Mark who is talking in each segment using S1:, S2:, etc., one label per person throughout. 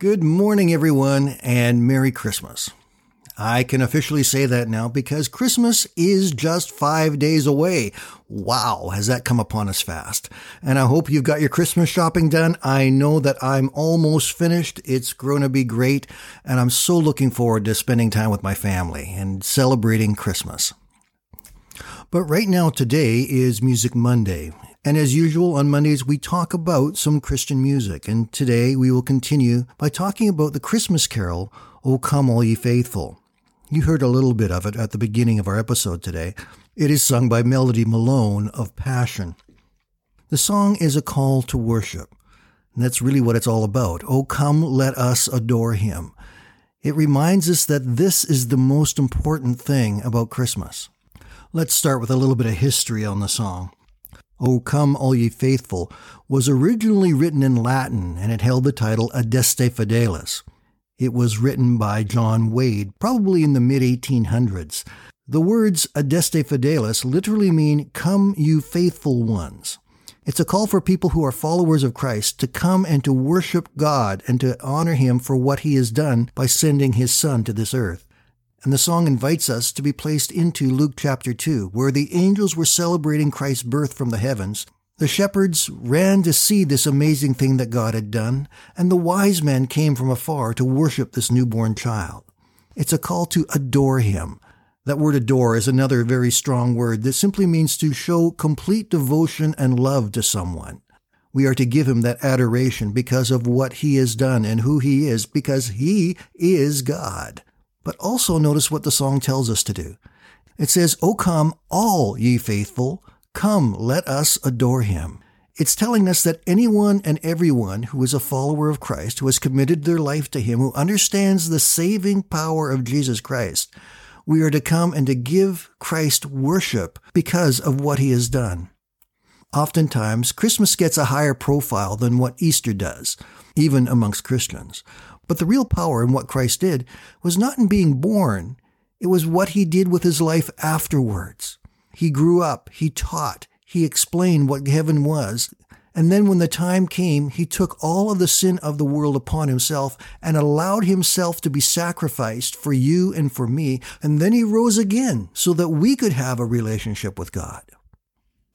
S1: Good morning, everyone, and Merry Christmas. I can officially say that now because Christmas is just five days away. Wow, has that come upon us fast. And I hope you've got your Christmas shopping done. I know that I'm almost finished. It's going to be great. And I'm so looking forward to spending time with my family and celebrating Christmas. But right now, today is Music Monday, and as usual, on Mondays, we talk about some Christian music. And today we will continue by talking about the Christmas carol, O Come All Ye Faithful. You heard a little bit of it at the beginning of our episode today. It is sung by Melodie Malone of Passion. The song is a call to worship. And that's really what it's all about. Oh, come, let us adore him. It reminds us that this is the most important thing about Christmas. Let's start with a little bit of history on the song. O Come All Ye Faithful, was originally written in Latin and it held the title Adeste Fideles. It was written by John Wade, probably in the mid 1800s. The words Adeste Fideles literally mean Come, you faithful ones. It's a call for people who are followers of Christ to come and to worship God and to honor Him for what He has done by sending His Son to this earth. And the song invites us to be placed into Luke chapter 2, where the angels were celebrating Christ's birth from the heavens. The shepherds ran to see this amazing thing that God had done, and the wise men came from afar to worship this newborn child. It's a call to adore him. That word adore is another very strong word that simply means to show complete devotion and love to someone. We are to give him that adoration because of what he has done and who he is, because he is God. But also notice what the song tells us to do. It says, O come, all ye faithful, come, let us adore him. It's telling us that anyone and everyone who is a follower of Christ, who has committed their life to him, who understands the saving power of Jesus Christ, we are to come and to give Christ worship because of what he has done. Oftentimes, Christmas gets a higher profile than what Easter does, even amongst Christians. But the real power in what Christ did was not in being born, it was what he did with his life afterwards. He grew up, he taught, he explained what heaven was, and then when the time came, he took all of the sin of the world upon himself and allowed himself to be sacrificed for you and for me, and then he rose again so that we could have a relationship with God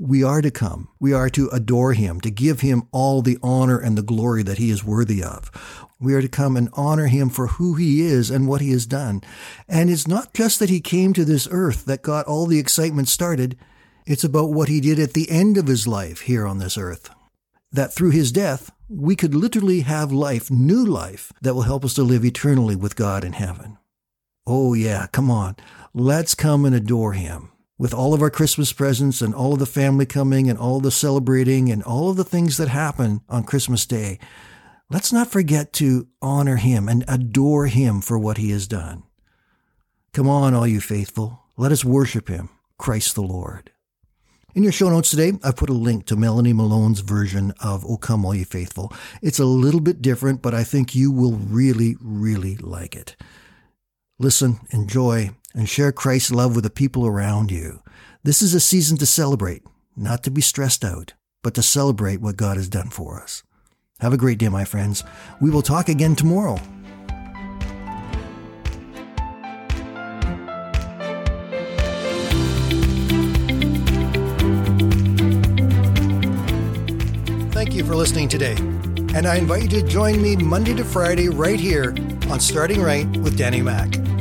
S1: we are to come. We are to adore him, to give him all the honor and the glory that he is worthy of. We are to come and honor him for who he is and what he has done. And it's not just that he came to this earth that got all the excitement started. It's about what he did at the end of his life here on this earth. That through his death, we could literally have life, new life, that will help us to live eternally with God in heaven. Oh yeah, come on. Let's come and adore him with all of our Christmas presents and all of the family coming and all the celebrating and all of the things that happen on Christmas Day, let's not forget to honor him and adore him for what he has done. Come on, all you faithful, let us worship him, Christ the Lord. In your show notes today, I've put a link to Melanie Malone's version of O Come All You Faithful. It's a little bit different, but I think you will really, really like it. Listen, enjoy, and share Christ's love with the people around you. This is a season to celebrate, not to be stressed out, but to celebrate what God has done for us. Have a great day, my friends. We will talk again tomorrow. Thank you for listening today. and I invite you to join me Monday to Friday right here on Starting Right with Danny Mack.